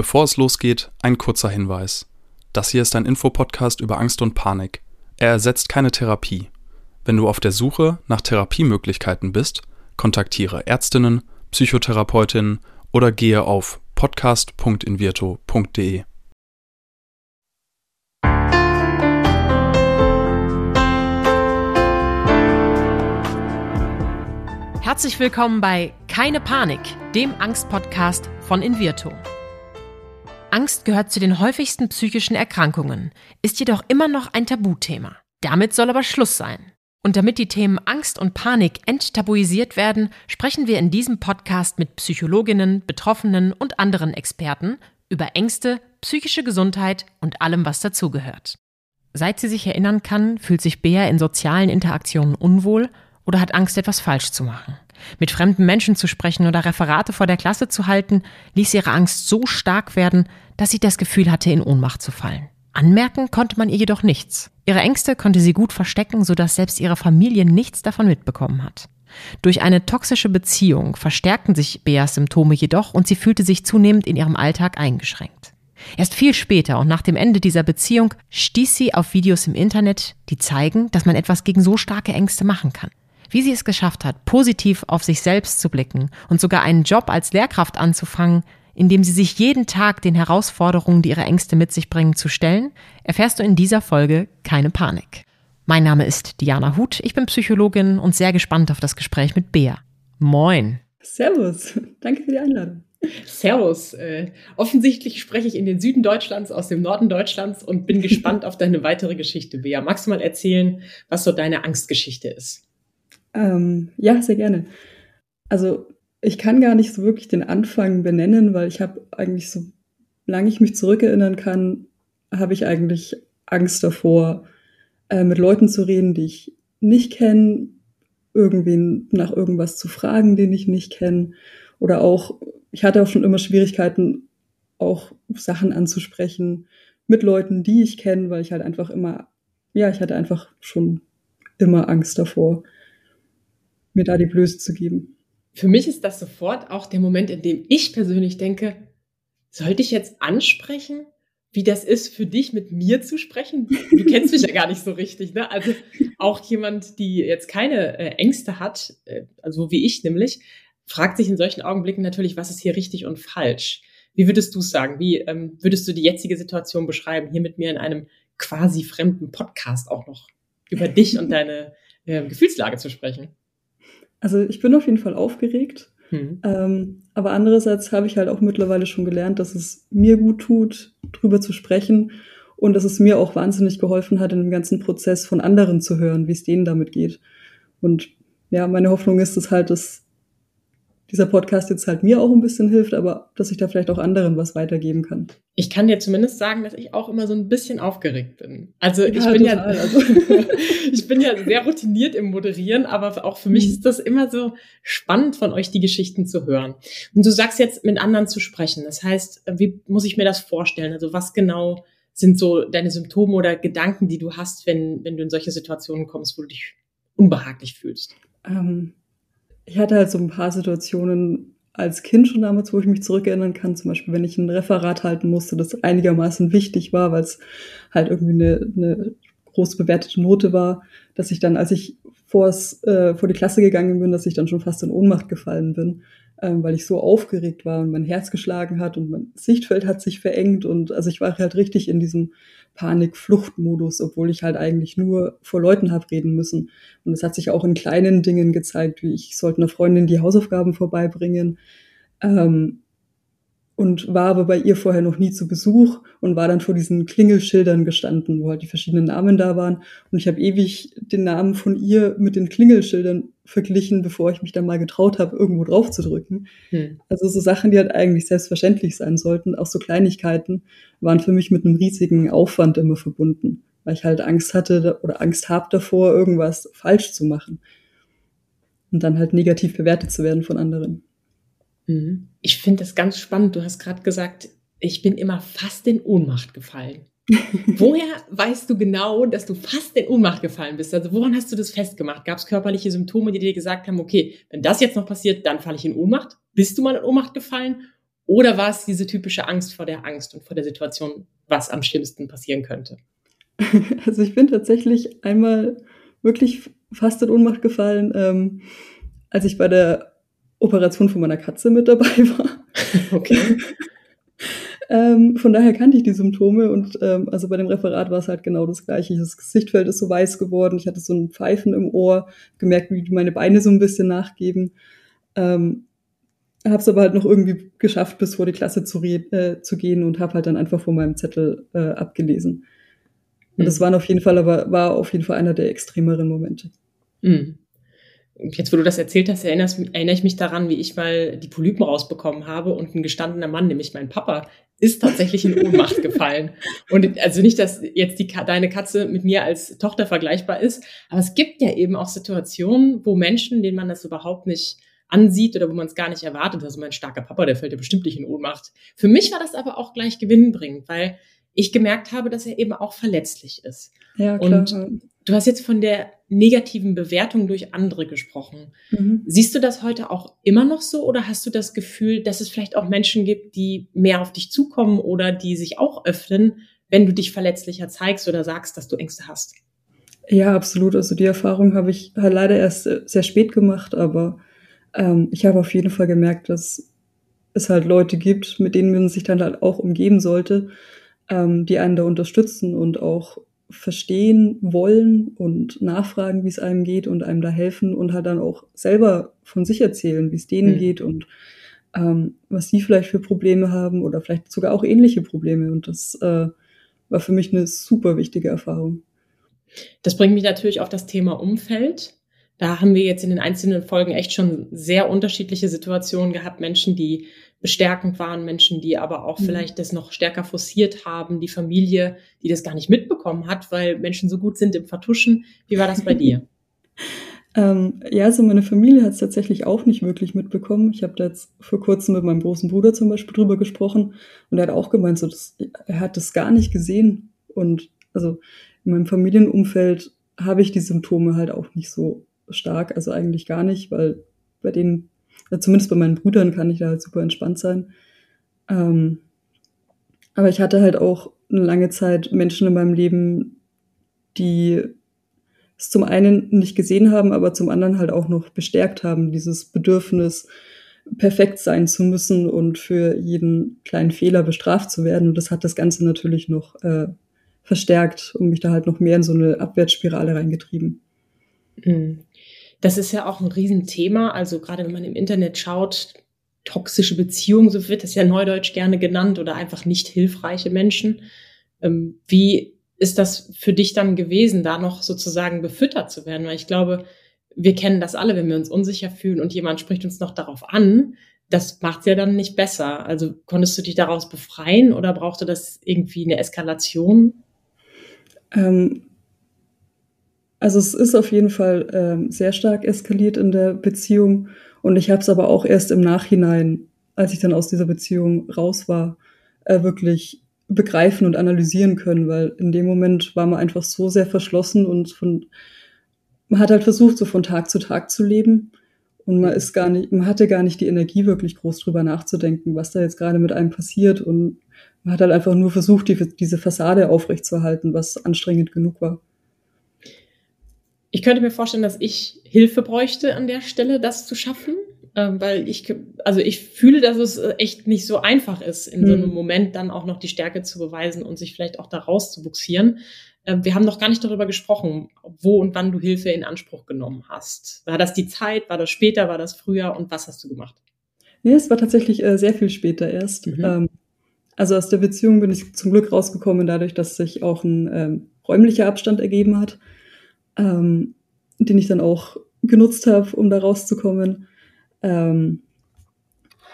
Bevor es losgeht, ein kurzer Hinweis. Das hier ist ein Infopodcast über Angst und Panik. Er ersetzt keine Therapie. Wenn du auf der Suche nach Therapiemöglichkeiten bist, kontaktiere Ärztinnen, Psychotherapeutinnen oder gehe auf podcast.invirto.de. Herzlich willkommen bei Keine Panik, dem Angstpodcast von Invirto. Angst gehört zu den häufigsten psychischen Erkrankungen, ist jedoch immer noch ein Tabuthema. Damit soll aber Schluss sein. Und damit die Themen Angst und Panik enttabuisiert werden, sprechen wir in diesem Podcast mit Psychologinnen, Betroffenen und anderen Experten über Ängste, psychische Gesundheit und allem, was dazugehört. Seit sie sich erinnern kann, fühlt sich Bea in sozialen Interaktionen unwohl oder hat Angst, etwas falsch zu machen. Mit fremden Menschen zu sprechen oder Referate vor der Klasse zu halten, ließ ihre Angst so stark werden, dass sie das Gefühl hatte, in Ohnmacht zu fallen. Anmerken konnte man ihr jedoch nichts. Ihre Ängste konnte sie gut verstecken, sodass selbst ihre Familie nichts davon mitbekommen hat. Durch eine toxische Beziehung verstärkten sich Beas Symptome jedoch und sie fühlte sich zunehmend in ihrem Alltag eingeschränkt. Erst viel später und nach dem Ende dieser Beziehung stieß sie auf Videos im Internet, die zeigen, dass man etwas gegen so starke Ängste machen kann wie sie es geschafft hat, positiv auf sich selbst zu blicken und sogar einen Job als Lehrkraft anzufangen, indem sie sich jeden Tag den Herausforderungen, die ihre Ängste mit sich bringen, zu stellen, erfährst du in dieser Folge keine Panik. Mein Name ist Diana Huth, ich bin Psychologin und sehr gespannt auf das Gespräch mit Bea. Moin. Servus, danke für die Einladung. Servus. Äh, offensichtlich spreche ich in den Süden Deutschlands aus dem Norden Deutschlands und bin gespannt auf deine weitere Geschichte, Bea. Magst du mal erzählen, was so deine Angstgeschichte ist? Ähm, ja, sehr gerne. Also ich kann gar nicht so wirklich den Anfang benennen, weil ich habe eigentlich, so lange ich mich zurückerinnern kann, habe ich eigentlich Angst davor, äh, mit Leuten zu reden, die ich nicht kenne, irgendwen nach irgendwas zu fragen, den ich nicht kenne. Oder auch, ich hatte auch schon immer Schwierigkeiten, auch Sachen anzusprechen mit Leuten, die ich kenne, weil ich halt einfach immer, ja, ich hatte einfach schon immer Angst davor mir da die Blöße zu geben. Für mich ist das sofort auch der Moment, in dem ich persönlich denke, sollte ich jetzt ansprechen, wie das ist für dich, mit mir zu sprechen? Du kennst mich ja gar nicht so richtig, ne? Also auch jemand, die jetzt keine äh, Ängste hat, äh, also wie ich nämlich, fragt sich in solchen Augenblicken natürlich, was ist hier richtig und falsch? Wie würdest du es sagen? Wie ähm, würdest du die jetzige Situation beschreiben, hier mit mir in einem quasi fremden Podcast auch noch über dich und deine äh, Gefühlslage zu sprechen? Also ich bin auf jeden Fall aufgeregt. Mhm. Ähm, aber andererseits habe ich halt auch mittlerweile schon gelernt, dass es mir gut tut, drüber zu sprechen und dass es mir auch wahnsinnig geholfen hat, in dem ganzen Prozess von anderen zu hören, wie es denen damit geht. Und ja, meine Hoffnung ist es halt, dass dieser Podcast jetzt halt mir auch ein bisschen hilft, aber dass ich da vielleicht auch anderen was weitergeben kann. Ich kann dir zumindest sagen, dass ich auch immer so ein bisschen aufgeregt bin. Also ich ja, bin ja, also. ich bin ja sehr routiniert im Moderieren, aber auch für mich mhm. ist das immer so spannend, von euch die Geschichten zu hören. Und du sagst jetzt, mit anderen zu sprechen. Das heißt, wie muss ich mir das vorstellen? Also was genau sind so deine Symptome oder Gedanken, die du hast, wenn, wenn du in solche Situationen kommst, wo du dich unbehaglich fühlst? Ähm ich hatte halt so ein paar Situationen als Kind schon damals, wo ich mich zurückerinnern kann, zum Beispiel, wenn ich ein Referat halten musste, das einigermaßen wichtig war, weil es halt irgendwie eine, eine groß bewertete Note war, dass ich dann, als ich vors, äh, vor die Klasse gegangen bin, dass ich dann schon fast in Ohnmacht gefallen bin, ähm, weil ich so aufgeregt war und mein Herz geschlagen hat und mein Sichtfeld hat sich verengt und also ich war halt richtig in diesem Panik-Fluchtmodus, obwohl ich halt eigentlich nur vor Leuten habe reden müssen. Und es hat sich auch in kleinen Dingen gezeigt, wie ich sollte einer Freundin die Hausaufgaben vorbeibringen. Ähm, und war aber bei ihr vorher noch nie zu Besuch und war dann vor diesen Klingelschildern gestanden, wo halt die verschiedenen Namen da waren. Und ich habe ewig den Namen von ihr mit den Klingelschildern verglichen, bevor ich mich dann mal getraut habe, irgendwo drauf zu drücken. Hm. Also so Sachen, die halt eigentlich selbstverständlich sein sollten, auch so Kleinigkeiten, waren für mich mit einem riesigen Aufwand immer verbunden, weil ich halt Angst hatte oder Angst habe davor, irgendwas falsch zu machen und dann halt negativ bewertet zu werden von anderen. Mhm. Ich finde das ganz spannend. Du hast gerade gesagt, ich bin immer fast in Ohnmacht gefallen. Woher weißt du genau, dass du fast in Ohnmacht gefallen bist? Also woran hast du das festgemacht? Gab es körperliche Symptome, die dir gesagt haben, okay, wenn das jetzt noch passiert, dann falle ich in Ohnmacht? Bist du mal in Ohnmacht gefallen? Oder war es diese typische Angst vor der Angst und vor der Situation, was am schlimmsten passieren könnte? Also ich bin tatsächlich einmal wirklich fast in Ohnmacht gefallen, ähm, als ich bei der Operation von meiner Katze mit dabei war. Okay. ähm, von daher kannte ich die Symptome und ähm, also bei dem Referat war es halt genau das gleiche. Das Gesichtfeld ist so weiß geworden, ich hatte so ein Pfeifen im Ohr, gemerkt, wie meine Beine so ein bisschen nachgeben. Ähm, habe es aber halt noch irgendwie geschafft, bis vor die Klasse zu, äh, zu gehen und habe halt dann einfach von meinem Zettel äh, abgelesen. Und das mhm. waren auf jeden Fall, aber war auf jeden Fall einer der extremeren Momente. Mhm. Jetzt, wo du das erzählt hast, erinnere ich mich daran, wie ich mal die Polypen rausbekommen habe und ein gestandener Mann, nämlich mein Papa, ist tatsächlich in Ohnmacht gefallen. Und also nicht, dass jetzt die, deine Katze mit mir als Tochter vergleichbar ist, aber es gibt ja eben auch Situationen, wo Menschen, denen man das überhaupt nicht ansieht oder wo man es gar nicht erwartet, also mein starker Papa, der fällt ja bestimmt nicht in Ohnmacht. Für mich war das aber auch gleich gewinnbringend, weil ich gemerkt habe, dass er eben auch verletzlich ist. Ja, klar. Und du hast jetzt von der negativen Bewertung durch andere gesprochen. Mhm. Siehst du das heute auch immer noch so oder hast du das Gefühl, dass es vielleicht auch Menschen gibt, die mehr auf dich zukommen oder die sich auch öffnen, wenn du dich verletzlicher zeigst oder sagst, dass du Ängste hast? Ja, absolut. Also die Erfahrung habe ich halt leider erst sehr spät gemacht, aber ähm, ich habe auf jeden Fall gemerkt, dass es halt Leute gibt, mit denen man sich dann halt auch umgeben sollte, ähm, die einen da unterstützen und auch verstehen wollen und nachfragen, wie es einem geht und einem da helfen und halt dann auch selber von sich erzählen, wie es denen mhm. geht und ähm, was sie vielleicht für Probleme haben oder vielleicht sogar auch ähnliche Probleme. Und das äh, war für mich eine super wichtige Erfahrung. Das bringt mich natürlich auf das Thema Umfeld. Da haben wir jetzt in den einzelnen Folgen echt schon sehr unterschiedliche Situationen gehabt. Menschen, die bestärkend waren, Menschen, die aber auch mhm. vielleicht das noch stärker forciert haben, die Familie, die das gar nicht mitbekommen hat, weil Menschen so gut sind im Vertuschen. Wie war das bei dir? ähm, ja, also meine Familie hat es tatsächlich auch nicht wirklich mitbekommen. Ich habe da jetzt vor kurzem mit meinem großen Bruder zum Beispiel drüber gesprochen und er hat auch gemeint, so, das, er hat das gar nicht gesehen. Und also in meinem Familienumfeld habe ich die Symptome halt auch nicht so stark, also eigentlich gar nicht, weil bei denen zumindest bei meinen Brüdern kann ich da halt super entspannt sein. Ähm, aber ich hatte halt auch eine lange Zeit Menschen in meinem Leben, die es zum einen nicht gesehen haben, aber zum anderen halt auch noch bestärkt haben, dieses Bedürfnis, perfekt sein zu müssen und für jeden kleinen Fehler bestraft zu werden. Und das hat das Ganze natürlich noch äh, verstärkt und mich da halt noch mehr in so eine Abwärtsspirale reingetrieben. Mhm. Das ist ja auch ein Riesenthema. Also gerade wenn man im Internet schaut, toxische Beziehungen, so wird das ja neudeutsch gerne genannt, oder einfach nicht hilfreiche Menschen. Ähm, wie ist das für dich dann gewesen, da noch sozusagen befüttert zu werden? Weil ich glaube, wir kennen das alle, wenn wir uns unsicher fühlen und jemand spricht uns noch darauf an, das macht es ja dann nicht besser. Also konntest du dich daraus befreien oder brauchte das irgendwie eine Eskalation? Ähm, also es ist auf jeden Fall ähm, sehr stark eskaliert in der Beziehung. Und ich habe es aber auch erst im Nachhinein, als ich dann aus dieser Beziehung raus war, äh, wirklich begreifen und analysieren können, weil in dem Moment war man einfach so sehr verschlossen und von man hat halt versucht, so von Tag zu Tag zu leben. Und man ist gar nicht, man hatte gar nicht die Energie, wirklich groß drüber nachzudenken, was da jetzt gerade mit einem passiert. Und man hat halt einfach nur versucht, die, diese Fassade aufrechtzuerhalten, was anstrengend genug war. Ich könnte mir vorstellen, dass ich Hilfe bräuchte an der Stelle, das zu schaffen, ähm, weil ich, also ich fühle, dass es äh, echt nicht so einfach ist, in so einem mhm. Moment dann auch noch die Stärke zu beweisen und sich vielleicht auch da rauszubuxieren. Ähm, wir haben noch gar nicht darüber gesprochen, wo und wann du Hilfe in Anspruch genommen hast. War das die Zeit? War das später? War das früher? Und was hast du gemacht? Nee, es war tatsächlich äh, sehr viel später erst. Mhm. Ähm, also aus der Beziehung bin ich zum Glück rausgekommen, dadurch, dass sich auch ein ähm, räumlicher Abstand ergeben hat ähm, den ich dann auch genutzt habe, um da rauszukommen. Ähm,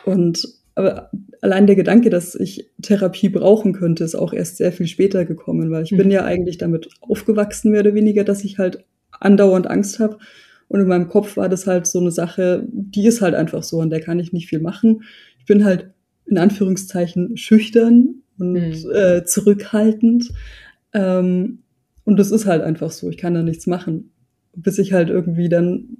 und aber allein der Gedanke, dass ich Therapie brauchen könnte, ist auch erst sehr viel später gekommen, weil ich mhm. bin ja eigentlich damit aufgewachsen, mehr oder weniger, dass ich halt andauernd Angst habe. Und in meinem Kopf war das halt so eine Sache, die ist halt einfach so, und der kann ich nicht viel machen. Ich bin halt in Anführungszeichen schüchtern und mhm. äh, zurückhaltend. Ähm, und das ist halt einfach so. Ich kann da nichts machen. Bis ich halt irgendwie dann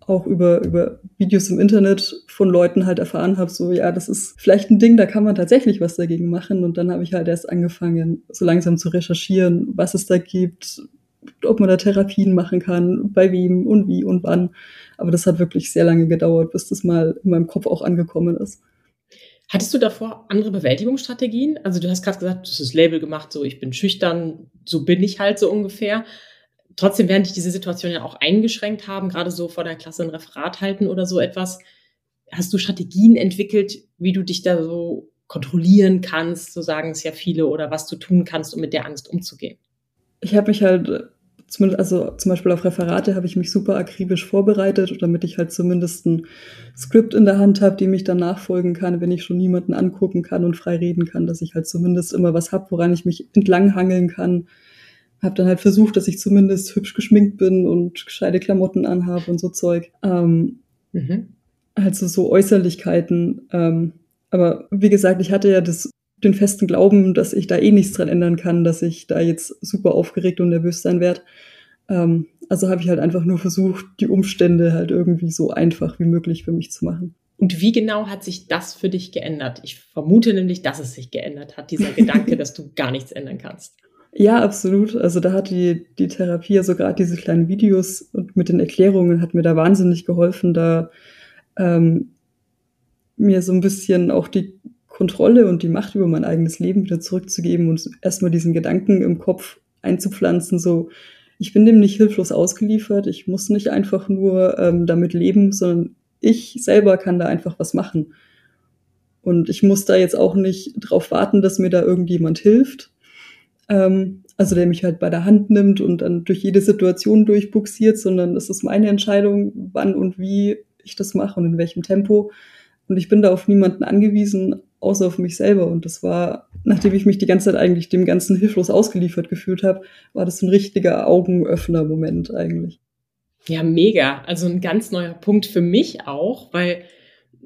auch über, über Videos im Internet von Leuten halt erfahren habe, so ja, das ist vielleicht ein Ding, da kann man tatsächlich was dagegen machen. Und dann habe ich halt erst angefangen, so langsam zu recherchieren, was es da gibt, ob man da Therapien machen kann, bei wem und wie und wann. Aber das hat wirklich sehr lange gedauert, bis das mal in meinem Kopf auch angekommen ist. Hattest du davor andere Bewältigungsstrategien? Also du hast gerade gesagt, du hast das Label gemacht, so ich bin schüchtern, so bin ich halt so ungefähr. Trotzdem werden dich diese Situation ja auch eingeschränkt haben, gerade so vor der Klasse ein Referat halten oder so etwas. Hast du Strategien entwickelt, wie du dich da so kontrollieren kannst, so sagen es ja viele, oder was du tun kannst, um mit der Angst umzugehen? Ich habe mich halt zumindest, also zum Beispiel auf Referate habe ich mich super akribisch vorbereitet, damit ich halt zumindest ein Skript in der Hand habe, dem ich dann nachfolgen kann, wenn ich schon niemanden angucken kann und frei reden kann, dass ich halt zumindest immer was habe, woran ich mich entlanghangeln kann. Habe dann halt versucht, dass ich zumindest hübsch geschminkt bin und gescheite Klamotten anhabe und so Zeug. Ähm, mhm. Also so Äußerlichkeiten. Ähm, aber wie gesagt, ich hatte ja das den festen Glauben, dass ich da eh nichts dran ändern kann, dass ich da jetzt super aufgeregt und nervös sein werde. Ähm, also habe ich halt einfach nur versucht, die Umstände halt irgendwie so einfach wie möglich für mich zu machen. Und wie genau hat sich das für dich geändert? Ich vermute nämlich, dass es sich geändert hat, dieser Gedanke, dass du gar nichts ändern kannst. Ja, absolut. Also da hat die, die Therapie, also gerade diese kleinen Videos und mit den Erklärungen hat mir da wahnsinnig geholfen, da ähm, mir so ein bisschen auch die Kontrolle und die Macht über mein eigenes Leben wieder zurückzugeben und erstmal diesen Gedanken im Kopf einzupflanzen, so, ich bin dem nicht hilflos ausgeliefert, ich muss nicht einfach nur ähm, damit leben, sondern ich selber kann da einfach was machen. Und ich muss da jetzt auch nicht drauf warten, dass mir da irgendjemand hilft. Ähm, also der mich halt bei der Hand nimmt und dann durch jede Situation durchbuxiert, sondern es ist meine Entscheidung, wann und wie ich das mache und in welchem Tempo. Und ich bin da auf niemanden angewiesen, außer auf mich selber. Und das war, nachdem ich mich die ganze Zeit eigentlich dem Ganzen hilflos ausgeliefert gefühlt habe, war das ein richtiger Augenöffner-Moment eigentlich. Ja, mega. Also ein ganz neuer Punkt für mich auch, weil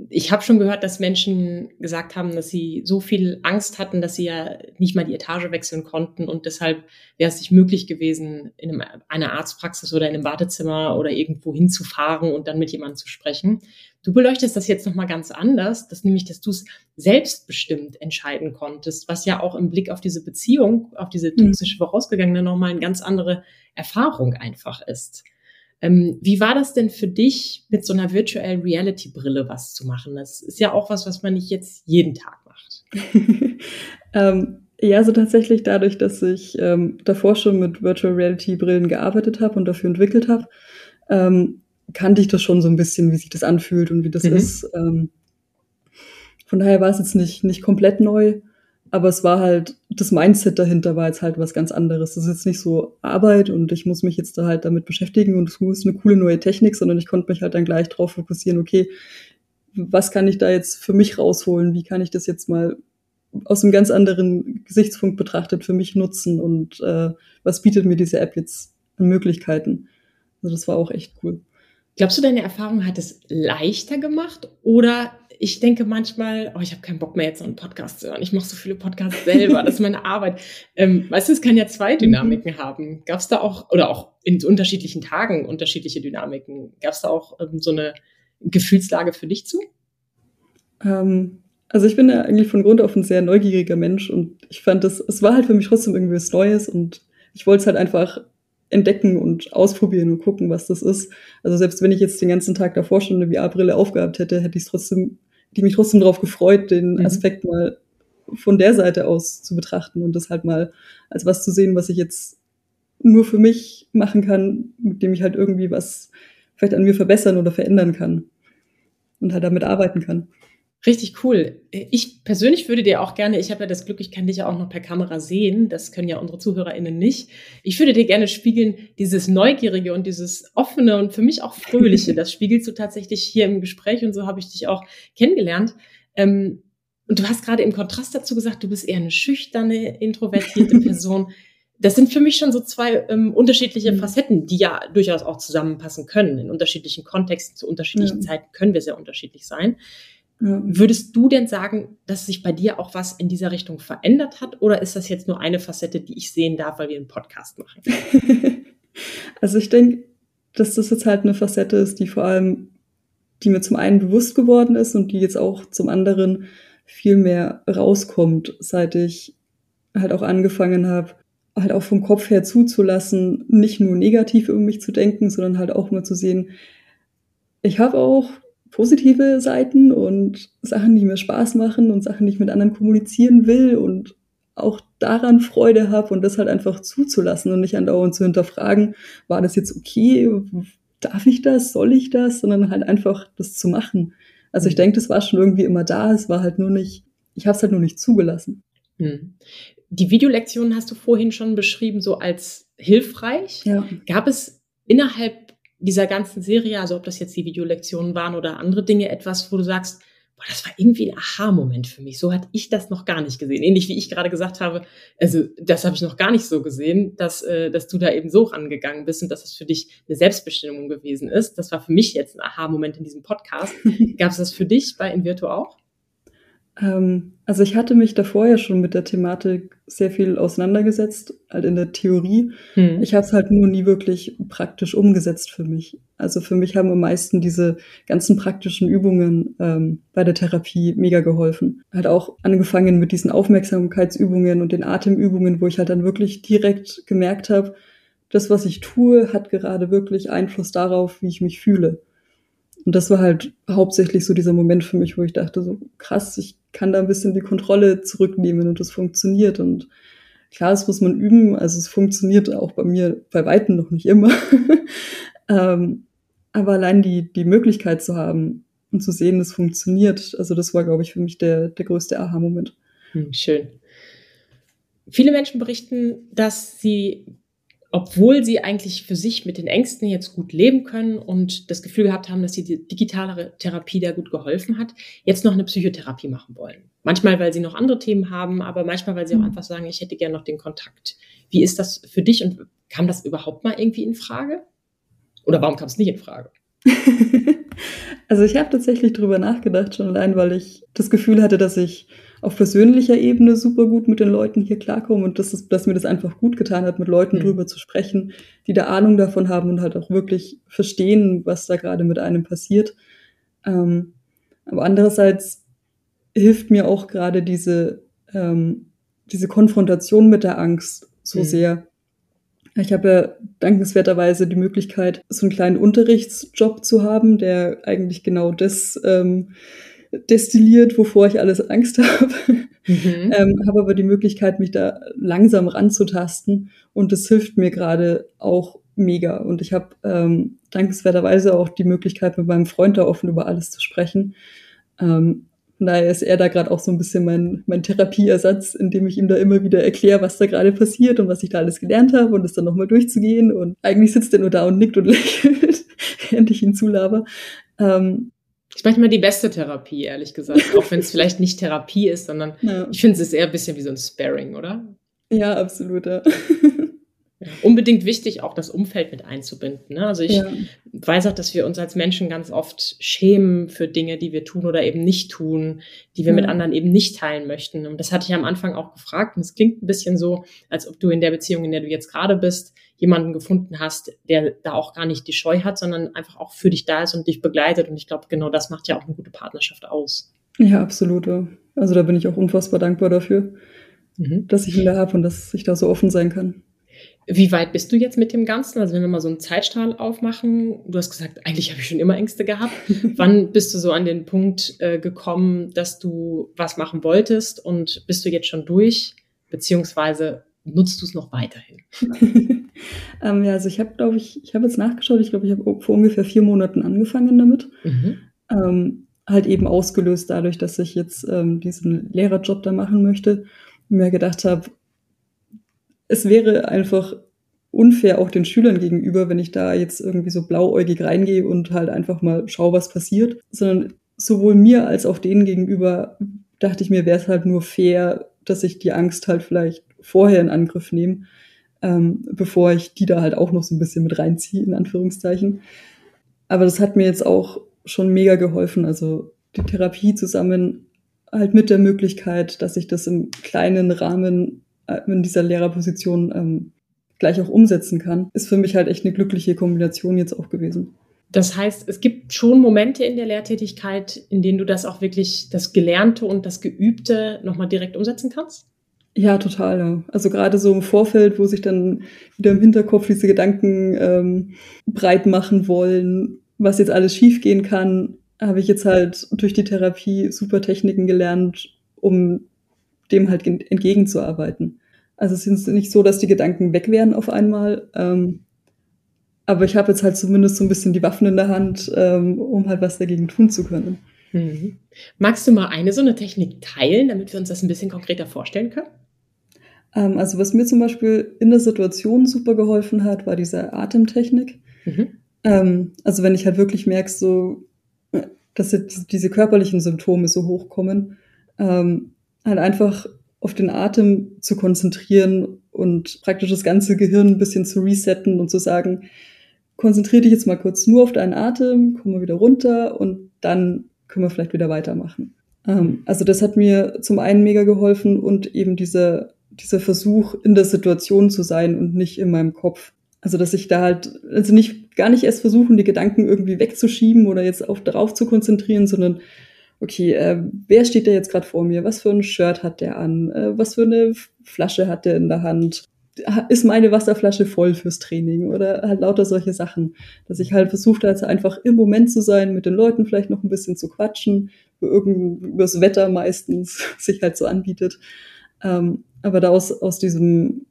ich habe schon gehört, dass Menschen gesagt haben, dass sie so viel Angst hatten, dass sie ja nicht mal die Etage wechseln konnten und deshalb wäre es nicht möglich gewesen, in einem, einer Arztpraxis oder in einem Wartezimmer oder irgendwo hinzufahren und dann mit jemandem zu sprechen. Du beleuchtest das jetzt nochmal ganz anders, dass nämlich, dass du es selbstbestimmt entscheiden konntest, was ja auch im Blick auf diese Beziehung, auf diese mhm. toxische vorausgegangene nochmal eine ganz andere Erfahrung einfach ist. Ähm, wie war das denn für dich, mit so einer Virtual Reality Brille was zu machen? Das ist ja auch was, was man nicht jetzt jeden Tag macht. ähm, ja, also tatsächlich dadurch, dass ich ähm, davor schon mit Virtual Reality Brillen gearbeitet habe und dafür entwickelt habe, ähm, kannte ich das schon so ein bisschen, wie sich das anfühlt und wie das mhm. ist. Ähm, von daher war es jetzt nicht, nicht komplett neu. Aber es war halt, das Mindset dahinter war jetzt halt was ganz anderes. Das ist jetzt nicht so Arbeit und ich muss mich jetzt da halt damit beschäftigen und es ist eine coole neue Technik, sondern ich konnte mich halt dann gleich drauf fokussieren, okay, was kann ich da jetzt für mich rausholen? Wie kann ich das jetzt mal aus einem ganz anderen Gesichtspunkt betrachtet für mich nutzen und äh, was bietet mir diese App jetzt an Möglichkeiten? Also das war auch echt cool. Glaubst du, deine Erfahrung hat es leichter gemacht oder ich denke manchmal, oh, ich habe keinen Bock mehr jetzt so einen Podcast zu hören. Ich mache so viele Podcasts selber, das ist meine Arbeit. Ähm, weißt du, es kann ja zwei mhm. Dynamiken mhm. haben. Gab es da auch, oder auch in unterschiedlichen Tagen unterschiedliche Dynamiken? Gab es da auch ähm, so eine Gefühlslage für dich zu? Ähm, also ich bin ja eigentlich von Grund auf ein sehr neugieriger Mensch und ich fand das, es war halt für mich trotzdem irgendwie was Neues und ich wollte es halt einfach entdecken und ausprobieren und gucken, was das ist. Also selbst wenn ich jetzt den ganzen Tag davor schon eine VR-Brille aufgehabt hätte, hätte ich es trotzdem die mich trotzdem darauf gefreut, den mhm. Aspekt mal von der Seite aus zu betrachten und das halt mal als was zu sehen, was ich jetzt nur für mich machen kann, mit dem ich halt irgendwie was vielleicht an mir verbessern oder verändern kann und halt damit arbeiten kann. Richtig cool. Ich persönlich würde dir auch gerne, ich habe ja das Glück, ich kann dich ja auch noch per Kamera sehen, das können ja unsere ZuhörerInnen nicht. Ich würde dir gerne spiegeln, dieses Neugierige und dieses Offene und für mich auch Fröhliche, das spiegelst du tatsächlich hier im Gespräch und so habe ich dich auch kennengelernt. Ähm, und du hast gerade im Kontrast dazu gesagt, du bist eher eine schüchterne, introvertierte Person. Das sind für mich schon so zwei ähm, unterschiedliche mhm. Facetten, die ja durchaus auch zusammenpassen können. In unterschiedlichen Kontexten, zu unterschiedlichen ja. Zeiten können wir sehr unterschiedlich sein. Würdest du denn sagen, dass sich bei dir auch was in dieser Richtung verändert hat? Oder ist das jetzt nur eine Facette, die ich sehen darf, weil wir einen Podcast machen? also ich denke, dass das jetzt halt eine Facette ist, die vor allem, die mir zum einen bewusst geworden ist und die jetzt auch zum anderen viel mehr rauskommt, seit ich halt auch angefangen habe, halt auch vom Kopf her zuzulassen, nicht nur negativ über mich zu denken, sondern halt auch mal zu sehen, ich habe auch positive Seiten und Sachen, die mir Spaß machen und Sachen, die ich mit anderen kommunizieren will und auch daran Freude habe und das halt einfach zuzulassen und nicht andauernd zu hinterfragen, war das jetzt okay, darf ich das, soll ich das, sondern halt einfach das zu machen. Also ich mhm. denke, das war schon irgendwie immer da, es war halt nur nicht, ich habe es halt nur nicht zugelassen. Hm. Die Videolektionen hast du vorhin schon beschrieben, so als hilfreich. Ja. Gab es innerhalb dieser ganzen Serie, also ob das jetzt die Videolektionen waren oder andere Dinge, etwas, wo du sagst, boah, das war irgendwie ein Aha-Moment für mich. So hatte ich das noch gar nicht gesehen. Ähnlich wie ich gerade gesagt habe, also das habe ich noch gar nicht so gesehen, dass, äh, dass du da eben so rangegangen bist und dass das für dich eine Selbstbestimmung gewesen ist. Das war für mich jetzt ein Aha-Moment in diesem Podcast. Gab es das für dich bei Invirtu auch? Ähm, also ich hatte mich davor ja schon mit der Thematik sehr viel auseinandergesetzt, halt in der Theorie. Hm. Ich habe es halt nur nie wirklich praktisch umgesetzt für mich. Also für mich haben am meisten diese ganzen praktischen Übungen ähm, bei der Therapie mega geholfen. Halt auch angefangen mit diesen Aufmerksamkeitsübungen und den Atemübungen, wo ich halt dann wirklich direkt gemerkt habe, das, was ich tue, hat gerade wirklich Einfluss darauf, wie ich mich fühle. Und das war halt hauptsächlich so dieser Moment für mich, wo ich dachte, so krass, ich kann da ein bisschen die Kontrolle zurücknehmen und das funktioniert. Und klar, das muss man üben. Also es funktioniert auch bei mir bei Weitem noch nicht immer. ähm, aber allein die, die Möglichkeit zu haben und zu sehen, es funktioniert, also das war, glaube ich, für mich der, der größte Aha-Moment. Hm, schön. Viele Menschen berichten, dass sie obwohl sie eigentlich für sich mit den Ängsten jetzt gut leben können und das Gefühl gehabt haben, dass die digitale Therapie da gut geholfen hat, jetzt noch eine Psychotherapie machen wollen. Manchmal, weil sie noch andere Themen haben, aber manchmal, weil sie auch mhm. einfach sagen, ich hätte gerne noch den Kontakt. Wie ist das für dich und kam das überhaupt mal irgendwie in Frage? Oder warum kam es nicht in Frage? also ich habe tatsächlich drüber nachgedacht, schon allein, weil ich das Gefühl hatte, dass ich auf persönlicher Ebene super gut mit den Leuten hier klarkomme und dass, es, dass mir das einfach gut getan hat, mit Leuten mhm. drüber zu sprechen, die da Ahnung davon haben und halt auch wirklich verstehen, was da gerade mit einem passiert. Ähm, aber andererseits hilft mir auch gerade diese, ähm, diese Konfrontation mit der Angst so mhm. sehr. Ich habe ja dankenswerterweise die Möglichkeit, so einen kleinen Unterrichtsjob zu haben, der eigentlich genau das ähm, destilliert, wovor ich alles Angst habe. Mhm. ähm, habe aber die Möglichkeit, mich da langsam ranzutasten und das hilft mir gerade auch mega. Und ich habe ähm, dankenswerterweise auch die Möglichkeit, mit meinem Freund da offen über alles zu sprechen. Ähm, von daher ist er da gerade auch so ein bisschen mein, mein Therapieersatz, indem ich ihm da immer wieder erkläre, was da gerade passiert und was ich da alles gelernt habe und es dann nochmal durchzugehen. Und eigentlich sitzt er nur da und nickt und lächelt, während ich ihn zulaber. Ähm, ist manchmal die beste Therapie, ehrlich gesagt. Auch wenn es vielleicht nicht Therapie ist, sondern ja. ich finde es ist eher ein bisschen wie so ein Sparring, oder? Ja, absolut. Ja. Ja, unbedingt wichtig, auch das Umfeld mit einzubinden. Ne? Also ich ja. weiß auch, dass wir uns als Menschen ganz oft schämen für Dinge, die wir tun oder eben nicht tun, die wir ja. mit anderen eben nicht teilen möchten. Und das hatte ich am Anfang auch gefragt. Und es klingt ein bisschen so, als ob du in der Beziehung, in der du jetzt gerade bist, jemanden gefunden hast, der da auch gar nicht die Scheu hat, sondern einfach auch für dich da ist und dich begleitet. Und ich glaube, genau das macht ja auch eine gute Partnerschaft aus. Ja, absolut. Also da bin ich auch unfassbar dankbar dafür, mhm. dass ich ihn da habe und dass ich da so offen sein kann. Wie weit bist du jetzt mit dem Ganzen? Also wenn wir mal so einen Zeitstrahl aufmachen, du hast gesagt, eigentlich habe ich schon immer Ängste gehabt. Wann bist du so an den Punkt äh, gekommen, dass du was machen wolltest und bist du jetzt schon durch, beziehungsweise nutzt du es noch weiterhin? ähm, ja, also ich habe, glaube ich, ich habe jetzt nachgeschaut, ich glaube, ich habe vor ungefähr vier Monaten angefangen damit. Mhm. Ähm, halt eben ausgelöst dadurch, dass ich jetzt ähm, diesen Lehrerjob da machen möchte und mir gedacht habe, es wäre einfach unfair auch den Schülern gegenüber, wenn ich da jetzt irgendwie so blauäugig reingehe und halt einfach mal schaue, was passiert, sondern sowohl mir als auch denen gegenüber dachte ich mir, wäre es halt nur fair, dass ich die Angst halt vielleicht vorher in Angriff nehme, ähm, bevor ich die da halt auch noch so ein bisschen mit reinziehe, in Anführungszeichen. Aber das hat mir jetzt auch schon mega geholfen. Also die Therapie zusammen halt mit der Möglichkeit, dass ich das im kleinen Rahmen in dieser Lehrerposition ähm, gleich auch umsetzen kann, ist für mich halt echt eine glückliche Kombination jetzt auch gewesen. Das heißt, es gibt schon Momente in der Lehrtätigkeit, in denen du das auch wirklich, das Gelernte und das Geübte nochmal direkt umsetzen kannst? Ja, total. Ja. Also gerade so im Vorfeld, wo sich dann wieder im Hinterkopf diese Gedanken ähm, breit machen wollen, was jetzt alles schiefgehen kann, habe ich jetzt halt durch die Therapie super Techniken gelernt, um dem halt entgegenzuarbeiten. Also es ist nicht so, dass die Gedanken weg wären auf einmal, ähm, aber ich habe jetzt halt zumindest so ein bisschen die Waffen in der Hand, ähm, um halt was dagegen tun zu können. Mhm. Magst du mal eine so eine Technik teilen, damit wir uns das ein bisschen konkreter vorstellen können? Ähm, also was mir zum Beispiel in der Situation super geholfen hat, war diese Atemtechnik. Mhm. Ähm, also wenn ich halt wirklich merke, so, dass diese körperlichen Symptome so hochkommen, ähm, halt einfach auf den Atem zu konzentrieren und praktisch das ganze Gehirn ein bisschen zu resetten und zu sagen, konzentriere dich jetzt mal kurz nur auf deinen Atem, komm mal wieder runter und dann können wir vielleicht wieder weitermachen. Ähm, also das hat mir zum einen mega geholfen und eben dieser, dieser Versuch, in der Situation zu sein und nicht in meinem Kopf. Also dass ich da halt, also nicht gar nicht erst versuchen, die Gedanken irgendwie wegzuschieben oder jetzt auf darauf zu konzentrieren, sondern okay, äh, wer steht da jetzt gerade vor mir? Was für ein Shirt hat der an? Äh, was für eine Flasche hat der in der Hand? Ist meine Wasserflasche voll fürs Training oder halt lauter solche Sachen, dass ich halt versucht also einfach im Moment zu sein, mit den Leuten vielleicht noch ein bisschen zu quatschen, über übers Wetter meistens sich halt so anbietet. Ähm, aber da aus, aus diesem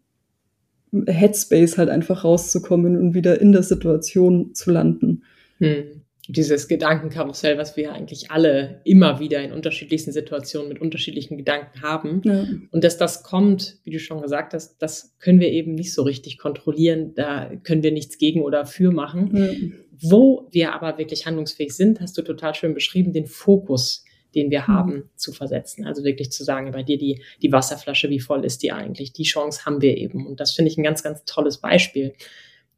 Headspace halt einfach rauszukommen und wieder in der Situation zu landen. Hm. Dieses Gedankenkarussell, was wir eigentlich alle immer wieder in unterschiedlichsten Situationen mit unterschiedlichen Gedanken haben. Ja. Und dass das kommt, wie du schon gesagt hast, das können wir eben nicht so richtig kontrollieren. Da können wir nichts gegen oder für machen. Ja. Wo wir aber wirklich handlungsfähig sind, hast du total schön beschrieben, den Fokus den wir mhm. haben, zu versetzen. Also wirklich zu sagen, bei dir die, die Wasserflasche, wie voll ist die eigentlich? Die Chance haben wir eben. Und das finde ich ein ganz, ganz tolles Beispiel.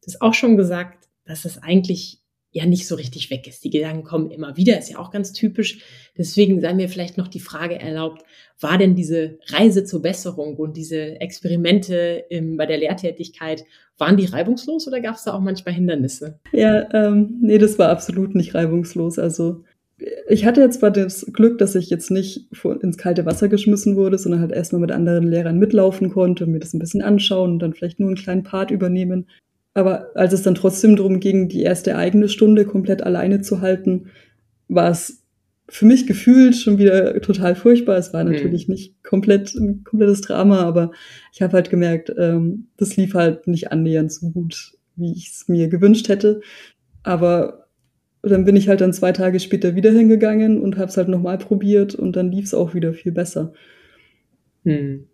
Du hast auch schon gesagt, dass es eigentlich ja nicht so richtig weg ist. Die Gedanken kommen immer wieder, ist ja auch ganz typisch. Deswegen sei mir vielleicht noch die Frage erlaubt, war denn diese Reise zur Besserung und diese Experimente im, bei der Lehrtätigkeit, waren die reibungslos oder gab es da auch manchmal Hindernisse? Ja, ähm, nee, das war absolut nicht reibungslos. Also ich hatte jetzt zwar das Glück, dass ich jetzt nicht ins kalte Wasser geschmissen wurde, sondern halt erstmal mit anderen Lehrern mitlaufen konnte, mir das ein bisschen anschauen und dann vielleicht nur einen kleinen Part übernehmen. Aber als es dann trotzdem darum ging, die erste eigene Stunde komplett alleine zu halten, war es für mich gefühlt schon wieder total furchtbar. Es war mhm. natürlich mhm. nicht komplett ein komplettes Drama, aber ich habe halt gemerkt, ähm, das lief halt nicht annähernd so gut, wie ich es mir gewünscht hätte. Aber dann bin ich halt dann zwei Tage später wieder hingegangen und habe es halt nochmal probiert und dann lief es auch wieder viel besser. Hm.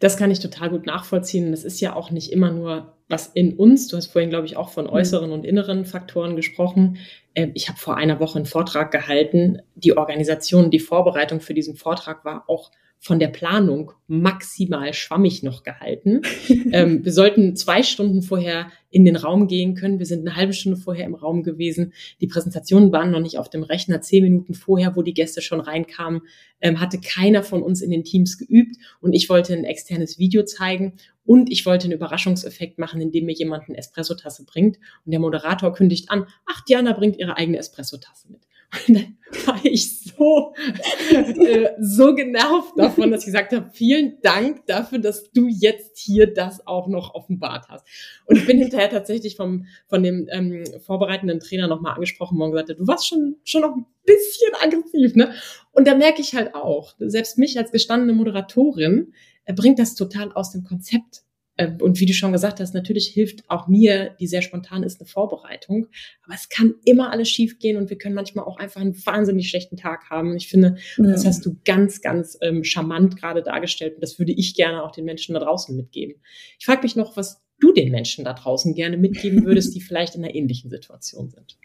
Das kann ich total gut nachvollziehen. Das ist ja auch nicht immer nur was in uns. Du hast vorhin, glaube ich, auch von hm. äußeren und inneren Faktoren gesprochen. Ähm, ich habe vor einer Woche einen Vortrag gehalten. Die Organisation, die Vorbereitung für diesen Vortrag war auch von der Planung maximal schwammig noch gehalten. ähm, wir sollten zwei Stunden vorher in den Raum gehen können. Wir sind eine halbe Stunde vorher im Raum gewesen. Die Präsentationen waren noch nicht auf dem Rechner. Zehn Minuten vorher, wo die Gäste schon reinkamen, ähm, hatte keiner von uns in den Teams geübt. Und ich wollte ein externes Video zeigen und ich wollte einen Überraschungseffekt machen, indem mir jemand eine Espressotasse bringt. Und der Moderator kündigt an, ach, Diana bringt ihre eigene Espressotasse mit. Und dann war ich so, äh, so genervt davon, dass ich gesagt habe, vielen Dank dafür, dass du jetzt hier das auch noch offenbart hast. Und ich bin hinterher tatsächlich vom, von dem ähm, vorbereitenden Trainer nochmal angesprochen worden und gesagt, du warst schon, schon noch ein bisschen aggressiv, ne? Und da merke ich halt auch, selbst mich als gestandene Moderatorin, äh, bringt das total aus dem Konzept und wie du schon gesagt hast, natürlich hilft auch mir, die sehr spontan ist, eine Vorbereitung. Aber es kann immer alles schief gehen und wir können manchmal auch einfach einen wahnsinnig schlechten Tag haben. Ich finde, ja. das hast du ganz, ganz ähm, charmant gerade dargestellt und das würde ich gerne auch den Menschen da draußen mitgeben. Ich frage mich noch, was du den Menschen da draußen gerne mitgeben würdest, die vielleicht in einer ähnlichen Situation sind.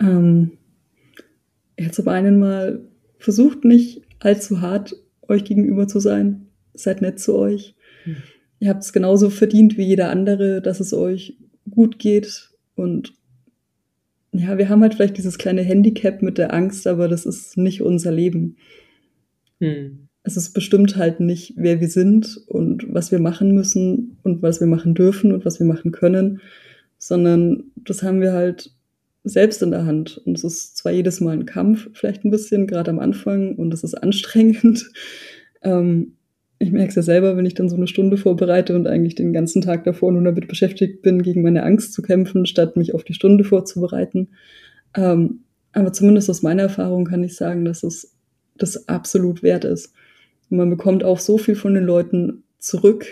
Ähm, ja, zum einen mal versucht nicht allzu hart euch gegenüber zu sein. Seid nett zu euch. Hm ihr habt es genauso verdient wie jeder andere, dass es euch gut geht. Und ja, wir haben halt vielleicht dieses kleine Handicap mit der Angst, aber das ist nicht unser Leben. Hm. es ist bestimmt halt nicht, wer wir sind und was wir machen müssen und was wir machen dürfen und was wir machen können, sondern das haben wir halt selbst in der Hand. Und es ist zwar jedes Mal ein Kampf, vielleicht ein bisschen, gerade am Anfang, und es ist anstrengend. Ähm, ich merke es ja selber, wenn ich dann so eine Stunde vorbereite und eigentlich den ganzen Tag davor nur damit beschäftigt bin, gegen meine Angst zu kämpfen, statt mich auf die Stunde vorzubereiten. Ähm, aber zumindest aus meiner Erfahrung kann ich sagen, dass es das absolut wert ist. Und man bekommt auch so viel von den Leuten zurück,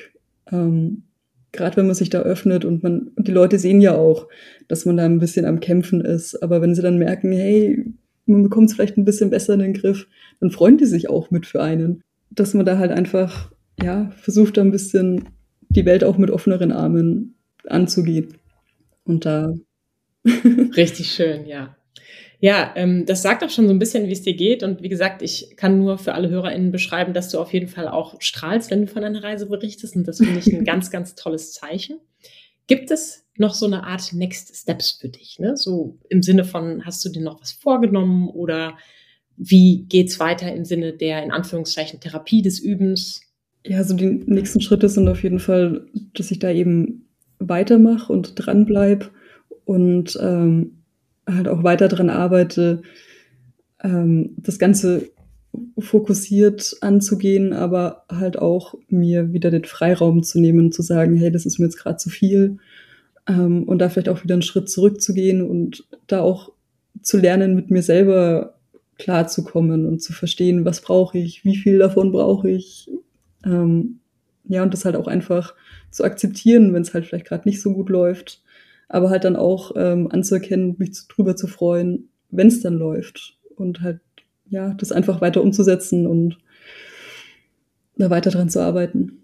ähm, gerade wenn man sich da öffnet und man, und die Leute sehen ja auch, dass man da ein bisschen am Kämpfen ist. Aber wenn sie dann merken, hey, man bekommt es vielleicht ein bisschen besser in den Griff, dann freuen die sich auch mit für einen. Dass man da halt einfach, ja, versucht da ein bisschen die Welt auch mit offeneren Armen anzugehen. Und da. Richtig schön, ja. Ja, ähm, das sagt auch schon so ein bisschen, wie es dir geht. Und wie gesagt, ich kann nur für alle HörerInnen beschreiben, dass du auf jeden Fall auch strahlst, wenn du von deiner Reise berichtest. Und das finde ich ein ganz, ganz tolles Zeichen. Gibt es noch so eine Art Next Steps für dich? Ne? So im Sinne von, hast du dir noch was vorgenommen oder wie geht's weiter im Sinne der in Anführungszeichen Therapie des Übens? Ja, also die nächsten Schritte sind auf jeden Fall, dass ich da eben weitermache und dranbleibe und ähm, halt auch weiter dran arbeite, ähm, das Ganze fokussiert anzugehen, aber halt auch mir wieder den Freiraum zu nehmen, zu sagen, hey, das ist mir jetzt gerade zu viel ähm, und da vielleicht auch wieder einen Schritt zurückzugehen und da auch zu lernen, mit mir selber klarzukommen und zu verstehen, was brauche ich, wie viel davon brauche ich. Ähm, ja, und das halt auch einfach zu akzeptieren, wenn es halt vielleicht gerade nicht so gut läuft aber halt dann auch ähm, anzuerkennen, mich zu, drüber zu freuen, wenn es dann läuft und halt ja das einfach weiter umzusetzen und da weiter dran zu arbeiten.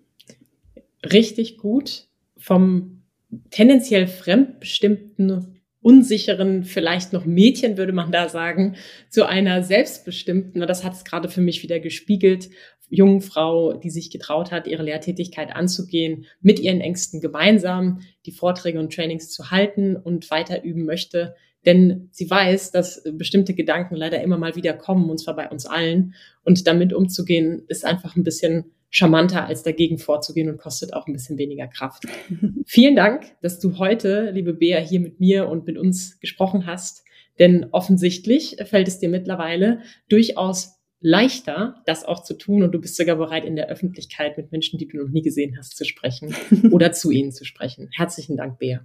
Richtig gut vom tendenziell fremdbestimmten unsicheren, vielleicht noch Mädchen, würde man da sagen, zu einer selbstbestimmten, das hat es gerade für mich wieder gespiegelt, jungen Frau, die sich getraut hat, ihre Lehrtätigkeit anzugehen, mit ihren Ängsten gemeinsam die Vorträge und Trainings zu halten und weiter üben möchte. Denn sie weiß, dass bestimmte Gedanken leider immer mal wieder kommen, und zwar bei uns allen. Und damit umzugehen, ist einfach ein bisschen charmanter, als dagegen vorzugehen und kostet auch ein bisschen weniger Kraft. Vielen Dank, dass du heute, liebe Bea, hier mit mir und mit uns gesprochen hast. Denn offensichtlich fällt es dir mittlerweile durchaus leichter, das auch zu tun und du bist sogar bereit, in der Öffentlichkeit mit Menschen, die du noch nie gesehen hast, zu sprechen oder zu ihnen zu sprechen. Herzlichen Dank, Bea.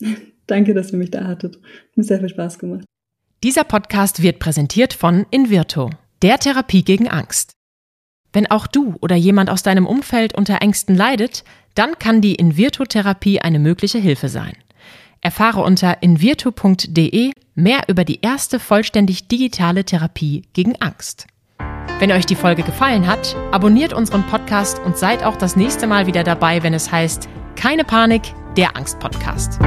Danke, dass ihr mich da hattet. Hat mir sehr viel Spaß gemacht. Dieser Podcast wird präsentiert von Invirto, der Therapie gegen Angst. Wenn auch du oder jemand aus deinem Umfeld unter Ängsten leidet, dann kann die Invirto-Therapie eine mögliche Hilfe sein. Erfahre unter invirto.de mehr über die erste vollständig digitale Therapie gegen Angst. Wenn euch die Folge gefallen hat, abonniert unseren Podcast und seid auch das nächste Mal wieder dabei, wenn es heißt Keine Panik, der Angst-Podcast.